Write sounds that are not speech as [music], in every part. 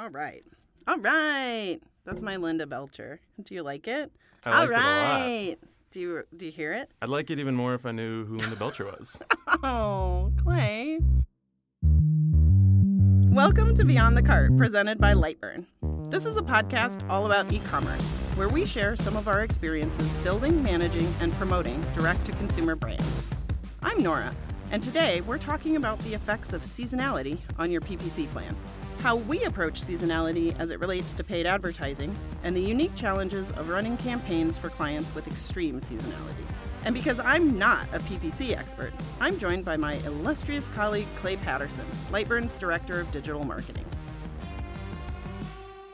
All right. All right. That's my Linda Belcher. Do you like it? I All liked it a lot. right. Do you do you hear it? I'd like it even more if I knew who Linda Belcher was. [laughs] Oh, Clay. Welcome to Beyond the Cart, presented by Lightburn. This is a podcast all about e commerce, where we share some of our experiences building, managing, and promoting direct to consumer brands. I'm Nora, and today we're talking about the effects of seasonality on your PPC plan, how we approach seasonality as it relates to paid advertising, and the unique challenges of running campaigns for clients with extreme seasonality. And because I'm not a PPC expert, I'm joined by my illustrious colleague Clay Patterson, Lightburn's Director of Digital Marketing.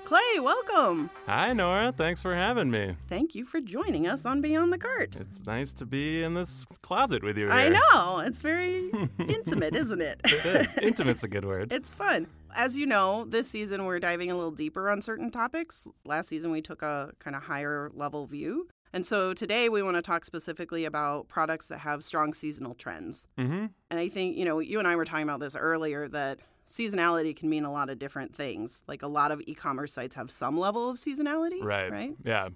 Clay, welcome! Hi, Nora. Thanks for having me. Thank you for joining us on Beyond the Cart. It's nice to be in this closet with you. I know, it's very [laughs] intimate, isn't it? It is. [laughs] Intimate's a good word. It's fun. As you know, this season we're diving a little deeper on certain topics. Last season we took a kind of higher level view. And so today we want to talk specifically about products that have strong seasonal trends. Mm-hmm. And I think, you know, you and I were talking about this earlier that seasonality can mean a lot of different things. Like a lot of e-commerce sites have some level of seasonality, Right. Right? Yeah.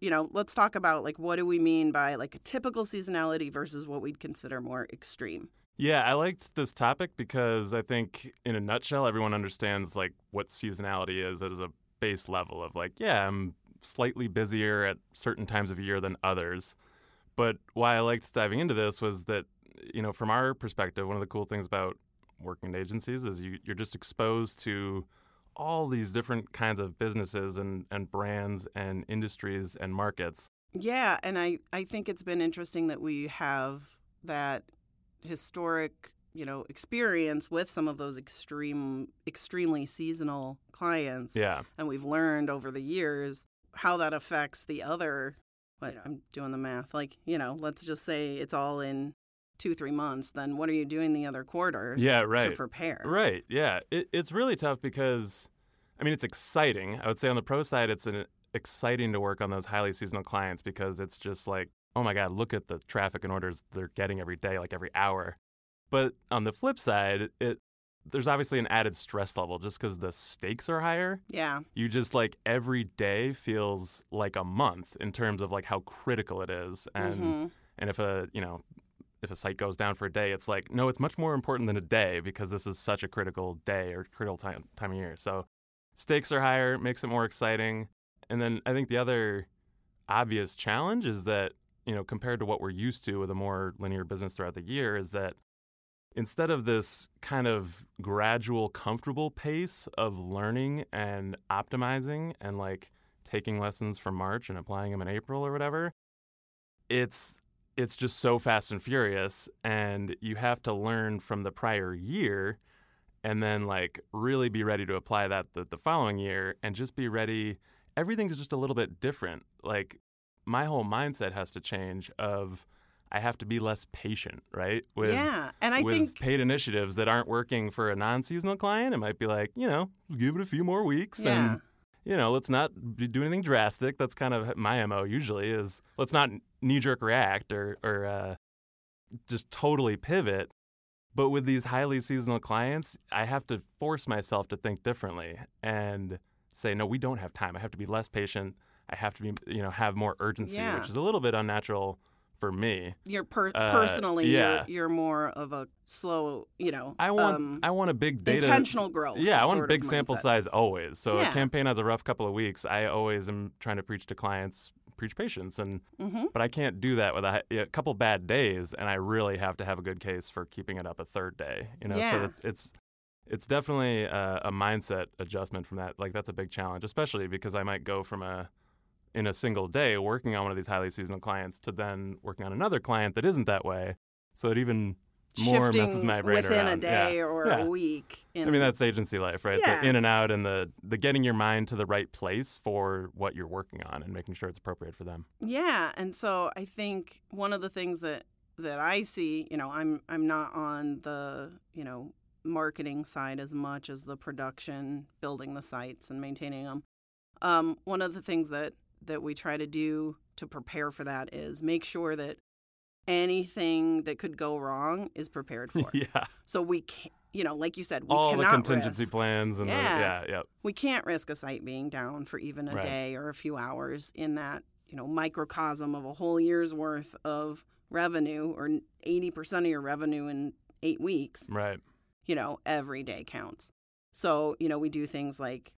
You know, let's talk about like what do we mean by like a typical seasonality versus what we'd consider more extreme. Yeah, I liked this topic because I think, in a nutshell, everyone understands like what seasonality is as a base level of like, yeah, I'm slightly busier at certain times of year than others. But why I liked diving into this was that, you know, from our perspective, one of the cool things about working in agencies is you, you're just exposed to all these different kinds of businesses and, and brands and industries and markets. Yeah, and I, I think it's been interesting that we have that historic, you know, experience with some of those extreme extremely seasonal clients. Yeah. And we've learned over the years how that affects the other what I'm doing the math. Like, you know, let's just say it's all in two, three months, then what are you doing the other quarters Yeah, right to right. prepare? Right. Yeah. It, it's really tough because, I mean, it's exciting. I would say on the pro side, it's an, exciting to work on those highly seasonal clients because it's just like, oh my God, look at the traffic and orders they're getting every day, like every hour. But on the flip side, it there's obviously an added stress level just because the stakes are higher. Yeah. You just like every day feels like a month in terms of like how critical it is, and Mhm. and if a you know if a site goes down for a day, it's like no, it's much more important than a day because this is such a critical day or critical time time of year. So stakes are higher, makes it more exciting. And then I think the other obvious challenge is that you know compared to what we're used to with a more linear business throughout the year is that instead of this kind of gradual comfortable pace of learning and optimizing and like taking lessons from March and applying them in April or whatever it's it's just so fast and furious and you have to learn from the prior year and then like really be ready to apply that the, the following year and just be ready everything's just a little bit different. Like my whole mindset has to change of i have to be less patient right? With yeah. And I with think paid initiatives that aren't working for a non-seasonal client. It might be like you know give it a few more weeks Yeah. and you know let's not be- do anything drastic. That's kind of my mo usually is let's not knee-jerk react or, or uh, just totally pivot. But with these highly seasonal clients i have to force myself to think differently and say no we don't have time. I have to be less patient i have to be you know have more urgency Yeah. which is a little bit unnatural for me you're per- Uh, personally yeah. you're, you're more of a slow, you know, I want um, I want a big data intentional growth. Yeah, I want a big sample mindset. size always. So Yeah. a campaign has a rough couple of weeks. I always am trying to preach to clients, preach patience, and Mm-hmm. but I can't do that with a, a couple bad days, and I really have to have a good case for keeping it up a third day. You know, Yeah. so it's it's it's definitely a, a mindset adjustment from that. Like that's a big challenge, especially because I might go from a in a single day working on one of these highly seasonal clients to then working on another client that isn't that way. So it even more Shifting messes my brain within a day Yeah. or Yeah. a week. I mean, that's agency life, right? Yeah. The in and out and the the getting your mind to the right place for what you're working on and making sure it's appropriate for them. Yeah, and so I think one of the things that that I see, you know, I'm I'm not on the, you know, marketing side as much as the production, building the sites and maintaining them. Um, one of the things that that we try to do to prepare for that is make sure that anything that could go wrong is prepared [laughs] for. yeah. So we can't, you know, like you said, we All the contingency risk, plans and Yeah. the yeah, yeah. we can't risk a site being down for even a Right. day or a few hours in that, you know, microcosm of a whole year's worth of revenue or 80% of your revenue in 8 weeks. Right. you know, every day counts. So, you know, we do things like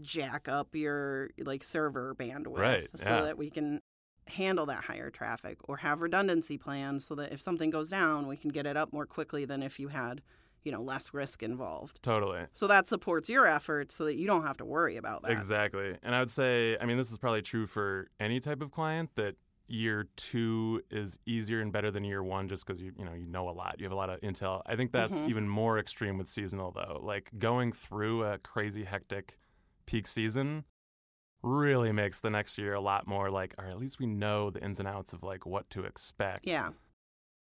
jack up your like server bandwidth Right, so yeah. that we can handle that higher traffic or have redundancy plans so that if something goes down, we can get it up more quickly than if you had, you know, less risk involved. Totally. So that supports your efforts so that you don't have to worry about that. Exactly. And I would say, I mean, this is probably true for any type of client that year two is easier and better than year one just because you you know you know a lot you have a lot of intel i think that's Mhm. even more extreme with seasonal though like going through a crazy hectic peak season really makes the next year a lot more like or at least we know the ins and outs of like what to expect Yeah.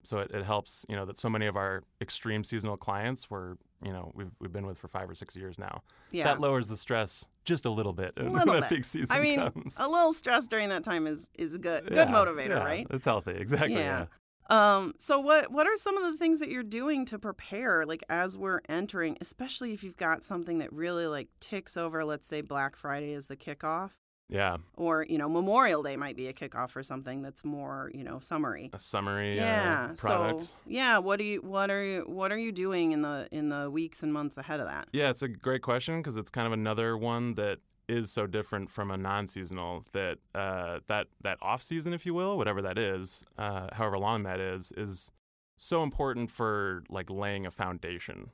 so it, it helps you know that so many of our extreme seasonal clients were you know we've, we've been with for five or six years now Yeah. that lowers the stress just a little bit A little that bit. peak season I mean, comes. a little stress during that time is is a good good Yeah, motivator, yeah, right? It's healthy, exactly. Yeah. Yeah. Um, so what what are some of the things that you're doing to prepare, like as we're entering, especially if you've got something that really like ticks over, let's say Black Friday is the kickoff, Yeah, or you know Memorial Day might be a kickoff for something that's more you know summery. a summery yeah. uh, product. So yeah, what do you what are you what are you doing in the in the weeks and months ahead of that? Yeah, it's a great question because it's kind of another one that is so different from a non-seasonal that uh, that that off-season, if you will, whatever that is, uh, however long that is, is so important for like laying a foundation,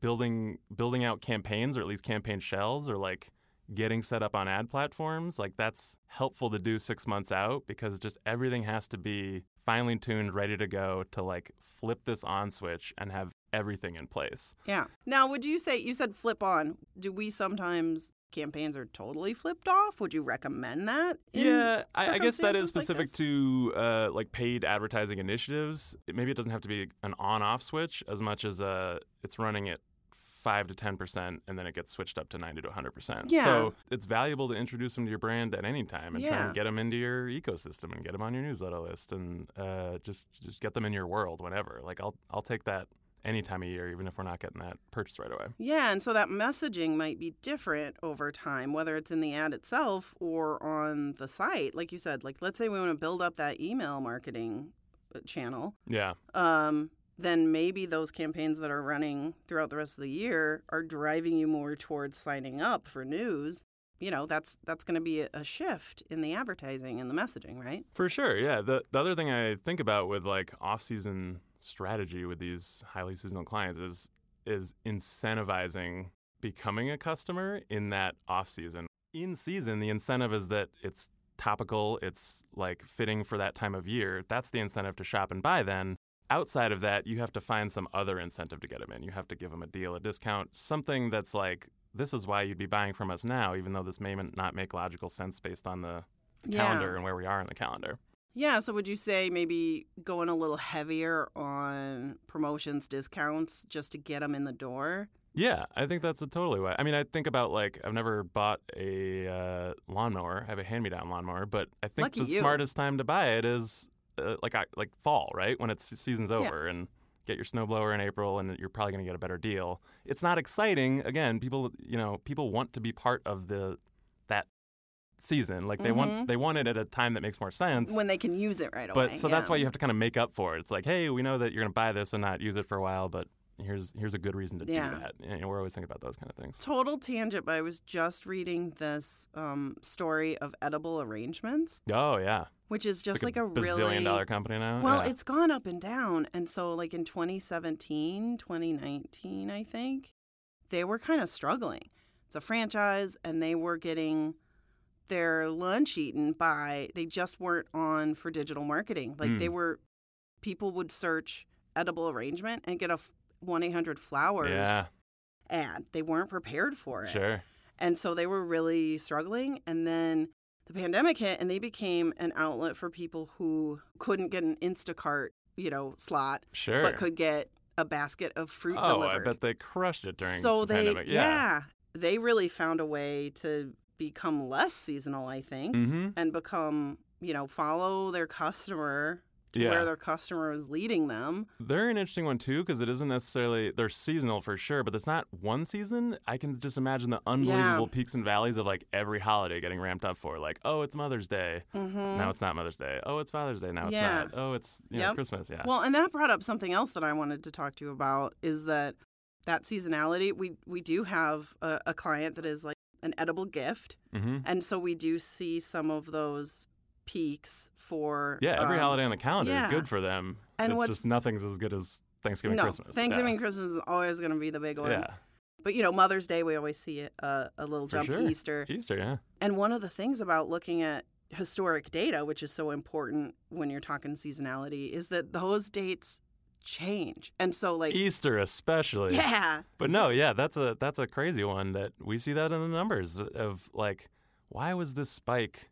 building building out campaigns or at least campaign shells or like getting set up on ad platforms. Like that's helpful to do six months out because just everything has to be finely tuned, ready to go to like flip this on switch and have everything in place. Yeah. Now, would you say you said flip on? Do we sometimes campaigns are totally flipped off? Would you recommend that? Yeah, I, I guess that is circumstances like specific to uh, like paid advertising initiatives. It, maybe it doesn't have to be an on-off switch as much as uh, it's running at five to ten percent, and then it gets switched up to ninety to hundred percent. Yeah. So it's valuable to introduce them to your brand at any time and try and get them into your ecosystem and get them on your newsletter list and uh, just just get them in your world whenever. Like I'll I'll take that any time of year, even if we're not getting that purchase right away. Yeah, and so that messaging might be different over time, whether it's in the ad itself or on the site. Like you said, like let's say we want to build up that email marketing uh, channel. Yeah. Um, then maybe those campaigns that are running throughout the rest of the year are driving you more towards signing up for news. You know, that's that's going to be a, a shift in the advertising and the messaging, right? For sure, yeah. The the other thing I think about with like off season strategy with these highly seasonal clients is is incentivizing becoming a customer in that off season. In season, the incentive is that it's topical, it's like fitting for that time of year. That's the incentive to shop and buy then. Outside of that, you have to find some other incentive to get them in. You have to give them a deal, a discount, something that's like, this is why you'd be buying from us now, even though this may not make logical sense based on the, the Yeah. calendar and where we are in the calendar. Yeah, so would you say maybe going a little heavier on promotions, discounts just to get them in the door? Yeah, I think that's a totally way. I mean, I think about like I've never bought a uh, lawnmower. I have a hand-me-down lawnmower, but I think Lucky the you. smartest time to buy it is uh, like I, like fall, right when it's season's over, and get your snowblower in April, and you're probably going to get a better deal. It's not exciting. Again, people, you know, people want to be part of the that season. Like they Mhm. want they want it at a time that makes more sense. When they can use it right away. but so that's why you have to kind of make up for it. It's like, hey, we know that you're going to buy this and not use it for a while, but here's here's a good reason to Yeah. do that. And we're always thinking about those kind of things. Total tangent, but I was just reading this um, story of edible arrangements, Oh yeah, which is just like, like, a, really bazillion dollar company now. Well, yeah. it's gone up and down. And so, like in 2017, 2019, I think, they were kind of struggling. It's a franchise, and they were getting their lunch eaten by, they just weren't on for digital marketing. Like they Mm. were, people would search edible arrangement and get a 1 800 flowers yeah, ad. They weren't prepared for it. sure. And so they were really struggling. And then the pandemic hit and they became an outlet for people who couldn't get an Instacart, you know, slot, Sure. but could get a basket of fruit oh, delivered. I bet they crushed it during so the they, pandemic. yeah. they really found a way to become less seasonal, I think, Mm-hmm. and become, you know, follow their customer to Yeah. where their customer is leading them. They're an interesting one too because it isn't necessarily they're seasonal for sure, but it's not one season. I can just imagine the unbelievable peaks and valleys of like every holiday getting ramped up for. Like, oh, it's Mother's Day. Mm-hmm. Now it's not Mother's Day. Oh, it's Father's Day. Now it's Yeah. not. Oh, it's you know, Yep. Christmas. Yeah. Well, and that brought up something else that I wanted to talk to you about is that that seasonality. We we do have a, a client that is like an edible gift, hmm and so we do see some of those peaks for Yeah. Every um, holiday on the calendar yeah. is good for them. And it's what's- just nothing's as good as Thanksgiving, no, Christmas. Thanksgiving, Christmas is always going to be the big one. yeah. But you know, Mother's Day, we always see a, a, a little For jump. sure. Easter, Easter. Yeah. and one of the things about looking at historic data, which is so important when you're talking seasonality, is that those dates change. And so, like, Easter especially. yeah, But no, yeah, that's a that's a crazy one that we see that in the numbers of like, why was this spike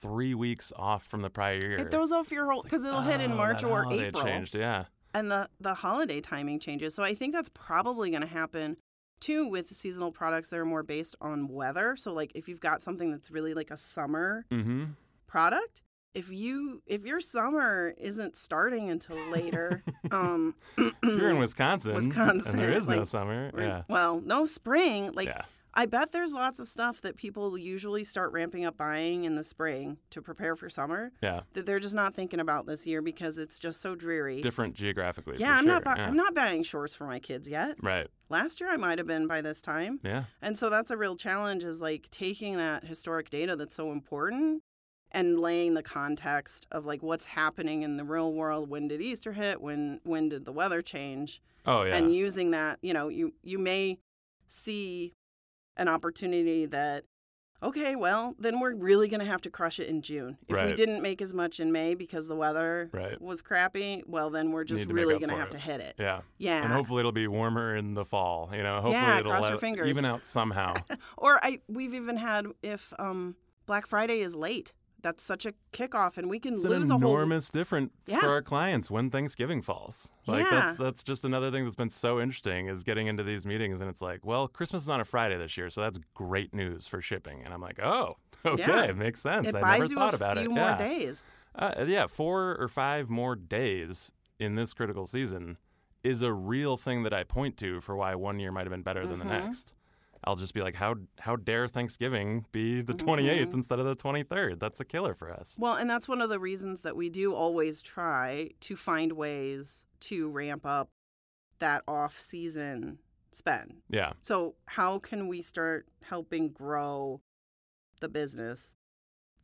three weeks off from the prior year? it throws off your whole because it'll hit in Oh, March or April, Changed, yeah. and the the holiday timing changes. So I think that's probably going to happen too with seasonal products that are more based on weather. So like if you've got something that's really like a summer Mm-hmm. product, if you if your summer isn't starting until later, [laughs] um, You're in Wisconsin, Wisconsin, and there is no summer. Yeah, well, no spring. Like yeah, I bet there's lots of stuff that people usually start ramping up buying in the spring to prepare for summer yeah. that they're just not thinking about this year because it's just so dreary. Different geographically. yeah, I'm sure. not. Bu- yeah. I'm not buying shorts for my kids yet. Right. Last year I might have been by this time, Yeah. and so that's a real challenge. Is like taking that historic data that's so important and laying the context of like what's happening in the real world. When did Easter hit? When when did the weather change? Oh yeah. and using that you know you you may see an opportunity that okay well then we're really going to have to crush it in june if we didn't make as much in may because the weather Right. was crappy well then we're just Need to make really going to have it. to hit it yeah. yeah And hopefully it'll be warmer in the fall. You know, hopefully Yeah, it'll cross your fingers. even out somehow. [laughs] or i we've even had if um black friday is late that's such a kickoff and we can It's lose an a whole enormous difference Yeah. for our clients when Thanksgiving falls. Like Yeah. that's that's just another thing that's been so interesting is getting into these meetings and it's like, well, Christmas is on a Friday this year, so that's great news for shipping. And I'm like, oh, [laughs] okay, Yeah. makes sense. it I buys never you thought a about few it. more yeah. days Uh, yeah, four or five more days in this critical season is a real thing that I point to for why one year might have been better than the Mhm. next. I'll just be like, how how dare Thanksgiving be the Mhm. 28th instead of the 23rd? That's a killer for us. Well, and that's one of the reasons that we do always try to find ways to ramp up that off season spend. Yeah, So, how can we start helping grow the business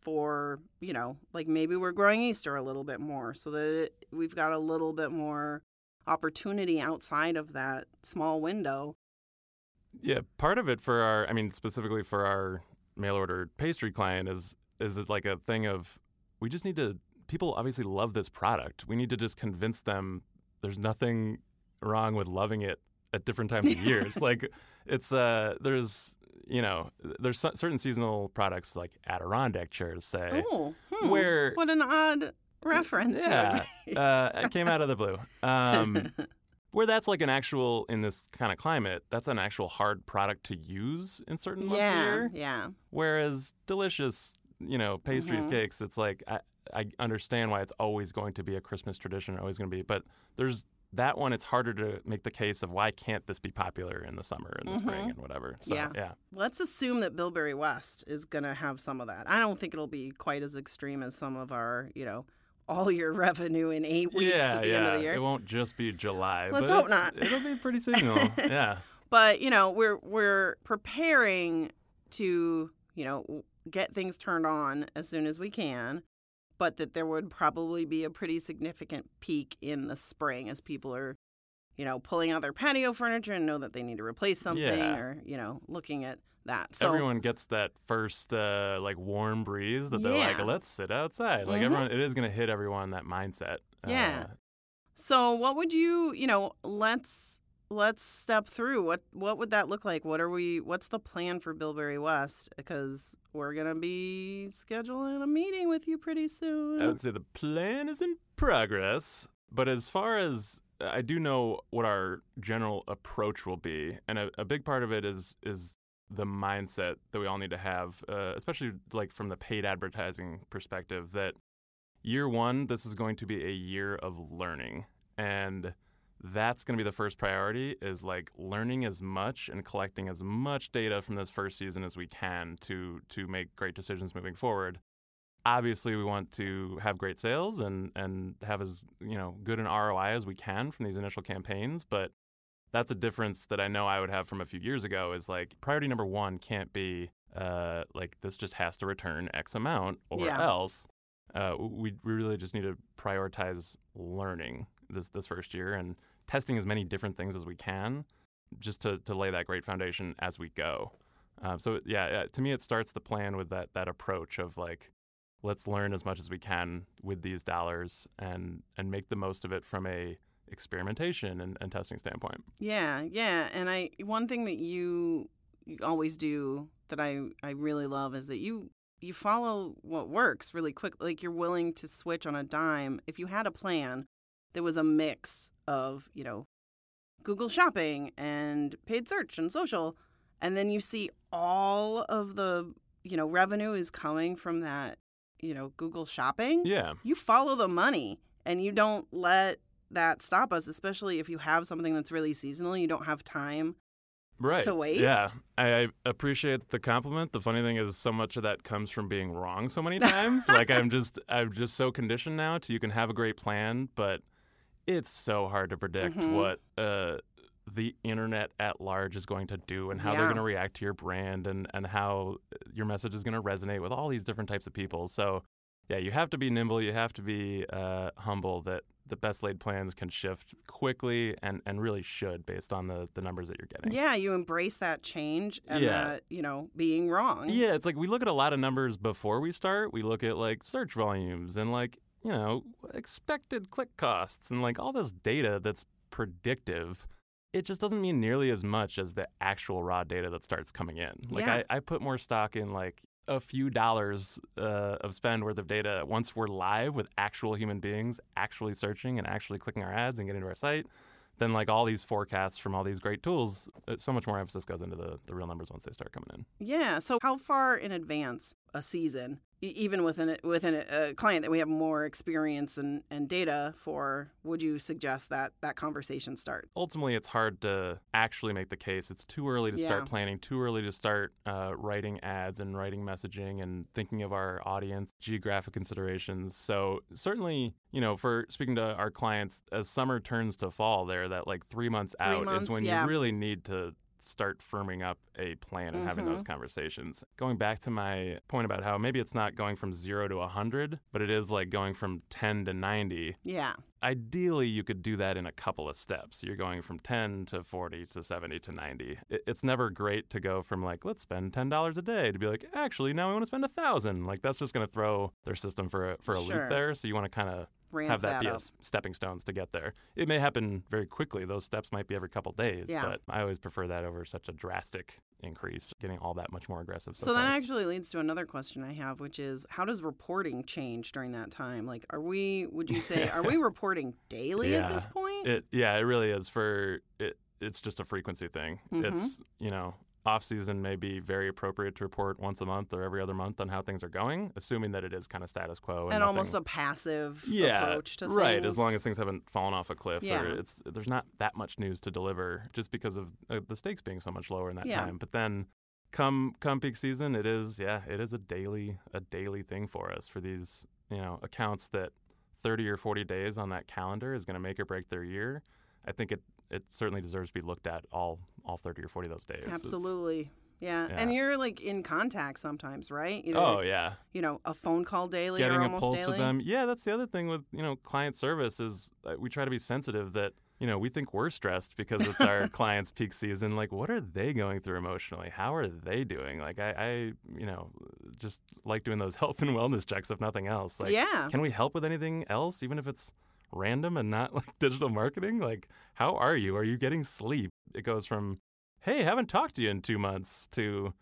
for, you know, like maybe we're growing Easter a little bit more so that it, we've got a little bit more opportunity outside of that small window. Yeah. Part of it for our, I mean, specifically for our mail order pastry client is is it like a thing of we just need to. People obviously love this product. We need to just convince them there's nothing wrong with loving it at different times of years. [laughs] like it's uh there's you know there's certain seasonal products like Adirondack chairs say Oh, hmm. where what an odd reference. yeah uh, it came out of the blue [laughs] um, where that's like an actual in this kind of climate that's an actual hard product to use in certain months of the year yeah. whereas delicious you know pastries Mhm. cakes it's like I, I understand why it's always going to be a christmas tradition always going to be but there's that one it's harder to make the case of why can't this be popular in the summer and the spring Mhm. and whatever so Yeah. yeah Let's assume that Bilberry West is going to have some of that. I don't think it'll be quite as extreme as some of our, you know, all your revenue in eight weeks yeah, at the yeah. end of the year. It won't just be July. Let's but hope not. It'll be pretty [laughs] seasonal. yeah. But you know, we're we're preparing to, you know, get things turned on as soon as we can. But that there would probably be a pretty significant peak in the spring as people are, you know, pulling out their patio furniture and know that they need to replace something, Yeah. or you know, looking at that. So Everyone gets that first uh, like warm breeze that they're like, let's sit outside. Like Mhm. everyone, it is going to hit everyone that mindset. Yeah. Uh, So what would you, you know, let's let's step through what what would that look like? What are we what's the plan for Bilberry West because we're going to be scheduling a meeting with you pretty soon. I would say the plan is in progress, but as far as I do know what our general approach will be, and a, a big part of it is is the mindset that we all need to have, uh, especially like from the paid advertising perspective, that year one, this is going to be a year of learning. And that's going to be the first priority is like learning as much and collecting as much data from this first season as we can to to make great decisions moving forward obviously we want to have great sales and and have as you know good an ROI as we can from these initial campaigns but that's a difference that I know I would have from a few years ago is like priority number 1 can't be uh, like this just has to return x amount or Yeah. else uh, we, we really just need to prioritize learning this this first year and testing as many different things as we can just to, to lay that great foundation as we go. Um, so yeah, uh, to me, it starts the plan with that that approach of like, let's learn as much as we can with these dollars and and make the most of it from a experimentation and, and testing standpoint. Yeah, yeah. And I one thing that you, you always do that I I really love is that you you follow what works really quick. Like you're willing to switch on a dime. If you had a plan that was a mix of, you know, Google Shopping and paid search and social, and then you see all of the, you know, revenue is coming from that, you know, Google Shopping Yeah, you follow the money and you don't let that stop us, especially if you have something that's really seasonal. You don't have time. right. To waste? Yeah, I, appreciate the compliment. The funny thing is, so much of that comes from being wrong so many [laughs] times. like I'm just I'm just so conditioned now to you can have a great plan, but it's so hard to predict Mhm. what uh, the internet at large is going to do and how they're going to react to your brand and and how your message is going to resonate with all these different types of people. So yeah, you have to be nimble. You have to be uh, humble. That the best laid plans can shift quickly and, and really should based on the, the numbers that you're getting. Yeah, you embrace that change and Yeah. that, you know, being wrong. Yeah, it's like we look at a lot of numbers before we start. We look at like search volumes and like, you know, expected click costs and like all this data that's predictive. It just doesn't mean nearly as much as the actual raw data that starts coming in. Like Yeah. I, I put more stock in like a few dollars uh, of spend worth of data once we're live with actual human beings actually searching and actually clicking our ads and getting to our site then like all these forecasts from all these great tools. Uh, So much more emphasis goes into the, the real numbers once they start coming in. Yeah. So how far in advance a season, even within a, within a, a client that we have more experience and, and data for, would you suggest that that conversation start? ultimately it's hard to actually make the case. It's too early to Yeah. start planning, too early to start uh, writing ads and writing messaging and thinking of our audience, geographic considerations. So certainly, you know, for speaking to our clients, as summer turns to fall, there that like three months Three out months, is when yeah. you really need to start firming up a plan and having Mm-hmm. those conversations. Going back to my point about how maybe it's not going from zero to 100, but it is like going from 10 to 90 Yeah. ideally you could do that in a couple of steps you're going from 10 to 40 to 70 to 90 it's never great to go from like let's spend $10 a day to be like actually now we want to spend a thousand like that's just going to throw their system for a, for a Sure. loop there so you want to kind of have that, that be up. as stepping stones to get there it may happen very quickly those steps might be every couple days Yeah. but i always prefer that over such a drastic increase getting all that much more aggressive so, So that fast. actually leads to another question I have, which is how does reporting change during that time? Like, are we, would you say, are we [laughs] reporting daily at this point? It yeah, it really is for it. It's just a frequency thing. Mhm. It's you know off season may be very appropriate to report once a month or every other month on how things are going, assuming that it is kind of status quo and almost nothing- a passive yeah approach to right. things. As long as things haven't fallen off a cliff Yeah. or it's there's not that much news to deliver just because of uh, the stakes being so much lower in that Yeah. time. But then. Come come peak season, it is yeah, it is a daily a daily thing for us for these you know accounts that 30 or 40 days on that calendar is going to make or break their year. I think it it certainly deserves to be looked at all all 30 or 40 of those days. It's- Absolutely. Yeah. Yeah. And you're like in contact sometimes, right? Either, oh yeah, you know, a phone call daily getting or a almost pulse daily. with them. Yeah, that's the other thing with you know client service is uh, we try to be sensitive that you know we think we're stressed because it's our [laughs] client's peak season. Like, what are they going through emotionally? How are they doing? Like, I, I you know just like doing those [laughs] health and wellness checks if nothing else. Like, yeah. can we help with anything else, even if it's random and not [laughs] like digital marketing? Like, how are you? Are you getting sleep? It goes from, hey, haven't talked to you in two months to,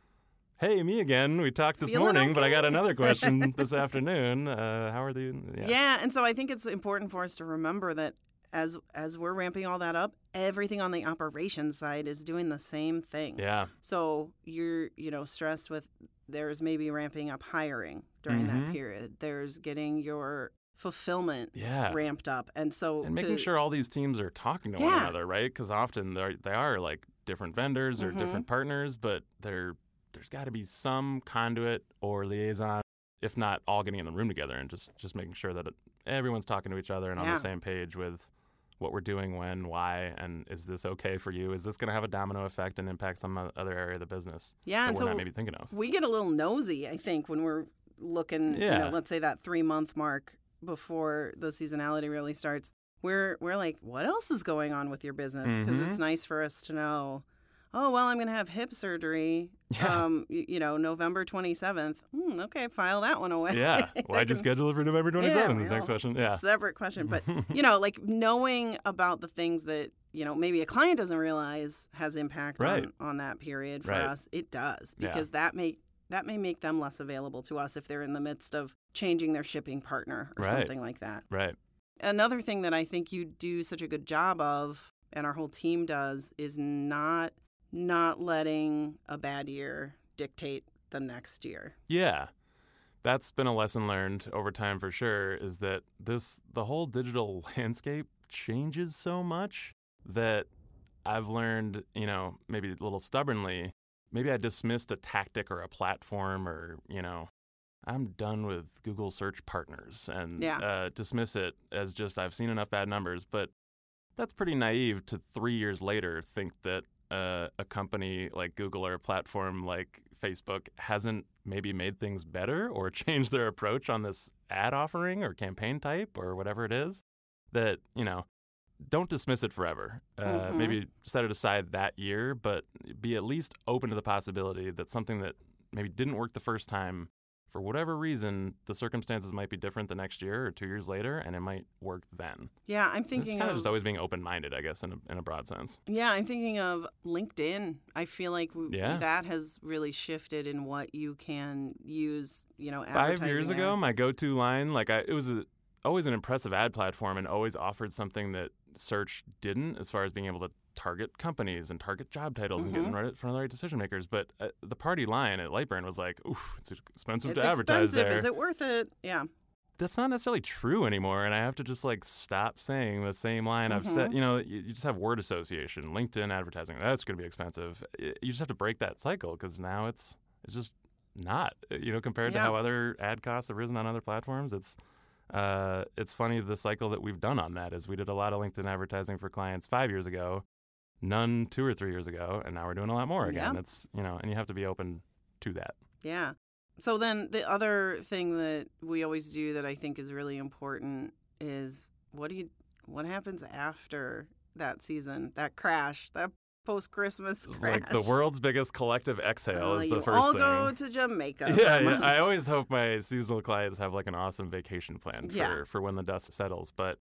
hey, me again. We talked this Feeling morning, but I got another question [laughs] this afternoon. Uh, how are they? yeah. And so I think it's important for us to remember that as as we're ramping all that up, everything on the operations side is doing the same thing. Yeah. So you're, you know, stressed with there's maybe ramping up hiring during Mhm. that period. There's getting your fulfillment Yeah. ramped up. And so and making to- sure all these teams are talking to one another, right? Because often they're, they are like different vendors or Mhm. different partners, but there there's got to be some conduit or liaison, if not all getting in the room together and just just making sure that it, everyone's talking to each other and on the same page with what we're doing, when, why, and is this okay for you? Is this going to have a domino effect and impact some other area of the business yeah, that and we're so not maybe thinking of? we get a little nosy, I think, when we're looking, you Yeah. know, let's say that three month mark before the seasonality really starts. We're we're like, what else is going on with your business? Because Mhm. it's nice for us to know. Oh well, I'm going to have hip surgery. [laughs] Yeah. Um, you, you know, November 27th. Hmm, okay, file that one away. Yeah. You can- schedule it for November 27th? Next well, question. Yeah. Separate question, but [laughs] you know, like knowing about the things that you know maybe a client doesn't realize has impact Right. on on that period for Right. us. It does Yeah. because that may that may make them less available to us if they're in the midst of changing their shipping partner or Right. something like that. Right. Another thing that I think you do such a good job of, and our whole team does, is not not letting a bad year dictate the next year. Yeah. That's been a lesson learned over time for sure is that this the whole digital [laughs] landscape changes so much that I've learned, you know, maybe a little stubbornly, maybe I dismissed a tactic or a platform or, you know, I'm done with Google search partners and Yeah. uh, dismiss it as just I've seen enough bad numbers, but that's pretty naive to 3 years later think that uh, a company like Google or a platform like Facebook hasn't maybe made things better or [laughs] changed their approach on this ad offering or campaign type or whatever it is, that, you know, don't dismiss it forever. Uh, Mhm. Maybe set it aside that year, but be at least open to the possibility that something that maybe didn't work the first time, for whatever reason, the circumstances might be different the next year or two years later, and it might work then. Yeah, I'm thinking It's kind of of just always being open minded, I guess, in a, in a broad sense. Yeah, I'm thinking of LinkedIn. I feel like w- Yeah. that has really shifted in what you can use, you know, Five years ago, my go to line, like, I, it was a, always an impressive ad platform and always offered something that search didn't as far as being able to target companies and target job titles and get in Mhm. right in front of the right decision makers. But uh, the party line at Lightburn was like, oof, it's expensive it's to advertise expensive. there. Is it worth it? Yeah. that's not necessarily true anymore and i have to just like stop saying the same line i've said Mhm. you know you, you just have word association linkedin advertising that's going to be expensive you just have to break that cycle because now it's it's just not uh, you know compared to how other ad costs have risen on other platforms it's uh, it's funny the cycle that we've done on that is we did a lot of linkedin advertising for clients five years ago none two or three years ago and now we're doing a lot more again Yeah. it's you know and you have to be open to that Yeah. So then the other thing that we always do that I think is really important is what do you what happens after that season, that crash, that post Christmas crash? like the world's biggest collective exhale Uh, is the first all thing go to Jamaica. [laughs] yeah, yeah. [laughs] I always hope my seasonal clients have like an awesome vacation plan for, Yeah. for when the dust settles. But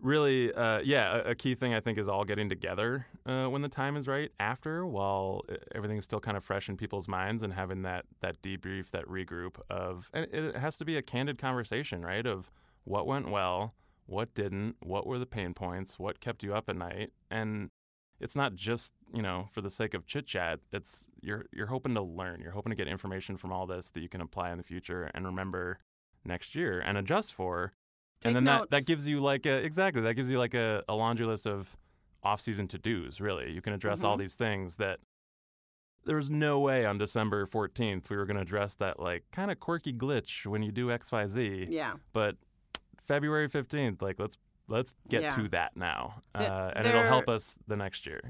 really, uh, yeah, a, a key thing I think is all getting together uh, when the time is right after, while uh, everything's still kind of fresh in people's minds, and having that that debrief, that regroup of, and it has to be a candid conversation, right? Of what went well, what didn't, what were the pain points, what kept you up at night, and it's not just you know for the sake of chit chat. It's you're you're hoping to learn. You're hoping to get information from all this that you can apply in the future and remember next year and adjust for. Take and then that, notes. that gives you like a exactly that gives you like a, a laundry list of off season to dos. Really, you can address all Mhm. these things that there was no way on December 14th we were going to address that like kind of quirky glitch when you do X Y Z. yeah. But February 15th, like let's let's get Yeah. to that now, Th- uh, and it'll help us the next year.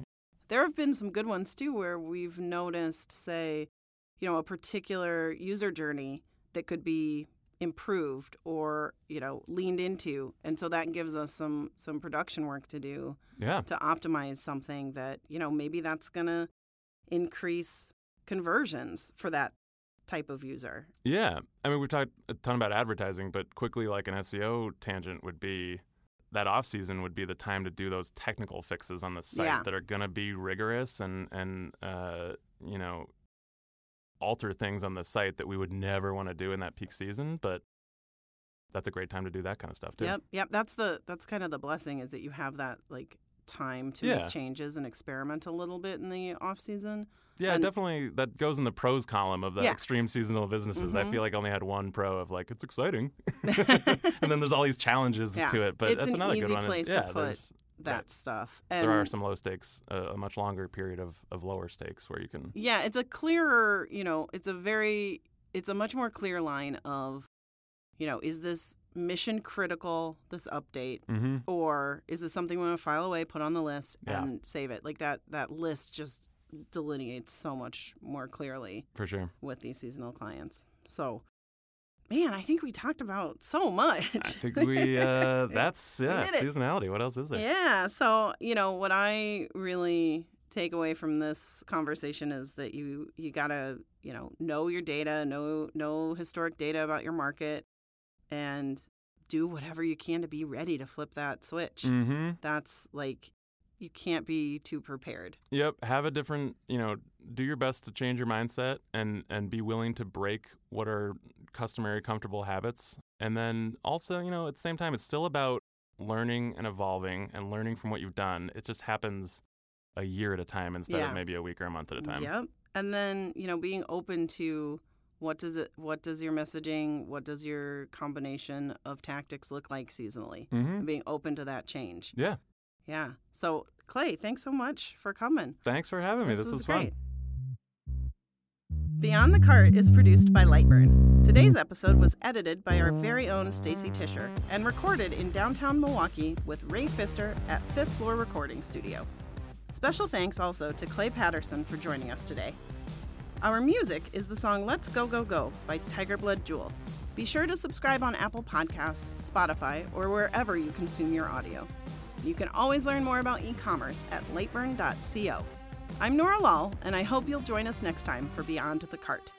There have been some good ones too where we've noticed, say, you know, a particular user journey that could be improved or, you know, leaned into. And so that gives us some some production work to do Yeah. to optimize something that, you know, maybe that's going to increase conversions for that type of user. Yeah. I mean, we've talked a ton about advertising, but quickly, like an SEO tangent would be that off season would be the time to do those technical fixes on the site Yeah. that are going to be rigorous and, and, uh, you know, alter things on the site that we would never want to do in that peak season. But that's a great time to do that kind of stuff too. Yep, yep. That's the that's kind of the blessing is that you have that like time to Yeah. make changes and experiment a little bit in the off season. Yeah, And- definitely. That goes in the pros column of the Yeah. extreme seasonal businesses. I Mhm. feel like I only had one pro of like it's exciting, [laughs] [laughs] and then there's all these challenges Yeah. to it. But It's that's an another easy good one. is- place to yeah, put that Right. stuff. there are some low stakes, uh, a much longer period of, of lower stakes where you can. Yeah, it's a clearer, you know, it's a very, it's a much more clear line of, you know, is this mission critical, this update, Mm-hmm. or is this something we want to file away, put on the list, Yeah. and save it? Like that, that list just delineates so much more clearly For sure. with these seasonal clients. So, man, I think we talked about so much. I think [laughs] we. Uh, that's yeah. it. Seasonality. What else is there? Yeah. So, you know, what I really take away from this conversation is that you you got to, you know, know your data, know know historic data about your market and do whatever you can to be ready to flip that switch. Mm-hmm. That's like you can't be too prepared. Yep. Have a different. You know, do your best to change your mindset and and be willing to break what are customary comfortable habits. And then also, you know, at the same time, it's still about learning and evolving and learning from what you've done. It just happens a year at a time instead Yeah. of maybe a week or a month at a time. Yep. And then, you know, being open to what does it what does your messaging, what does your combination of tactics look like seasonally? Mm-hmm. And being open to that change. Yeah. Yeah. So, Clay, thanks so much for coming. Thanks for having me. This, was, fun. great. Beyond the Cart is produced by Lightburn. Today's episode was edited by our very own Stacy Tischer and recorded in downtown Milwaukee with Ray Pfister at Fifth Floor Recording Studio. Special thanks also to Clay Patterson for joining us today. Our music is the song Let's Go Go Go by Tiger Blood Jewel. Be sure to subscribe on Apple Podcasts, Spotify, or wherever you consume your audio. You can always learn more about e commerce at lightburn.co. I'm Nora Lal, and I hope you'll join us next time for Beyond the Cart.